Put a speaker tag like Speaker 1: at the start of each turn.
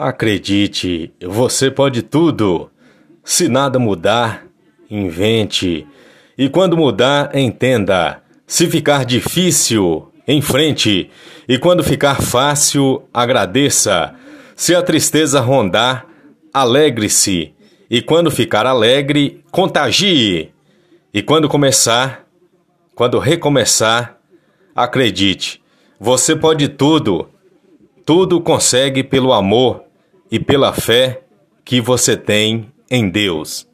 Speaker 1: Acredite, você pode tudo. Se nada mudar, invente. E quando mudar, entenda. Se ficar difícil, enfrente. E quando ficar fácil, agradeça. Se a tristeza rondar, alegre-se. E quando ficar alegre, contagie. E quando começar, quando recomeçar, acredite, você pode tudo. Tudo consegue pelo amor e pela fé que você tem em Deus.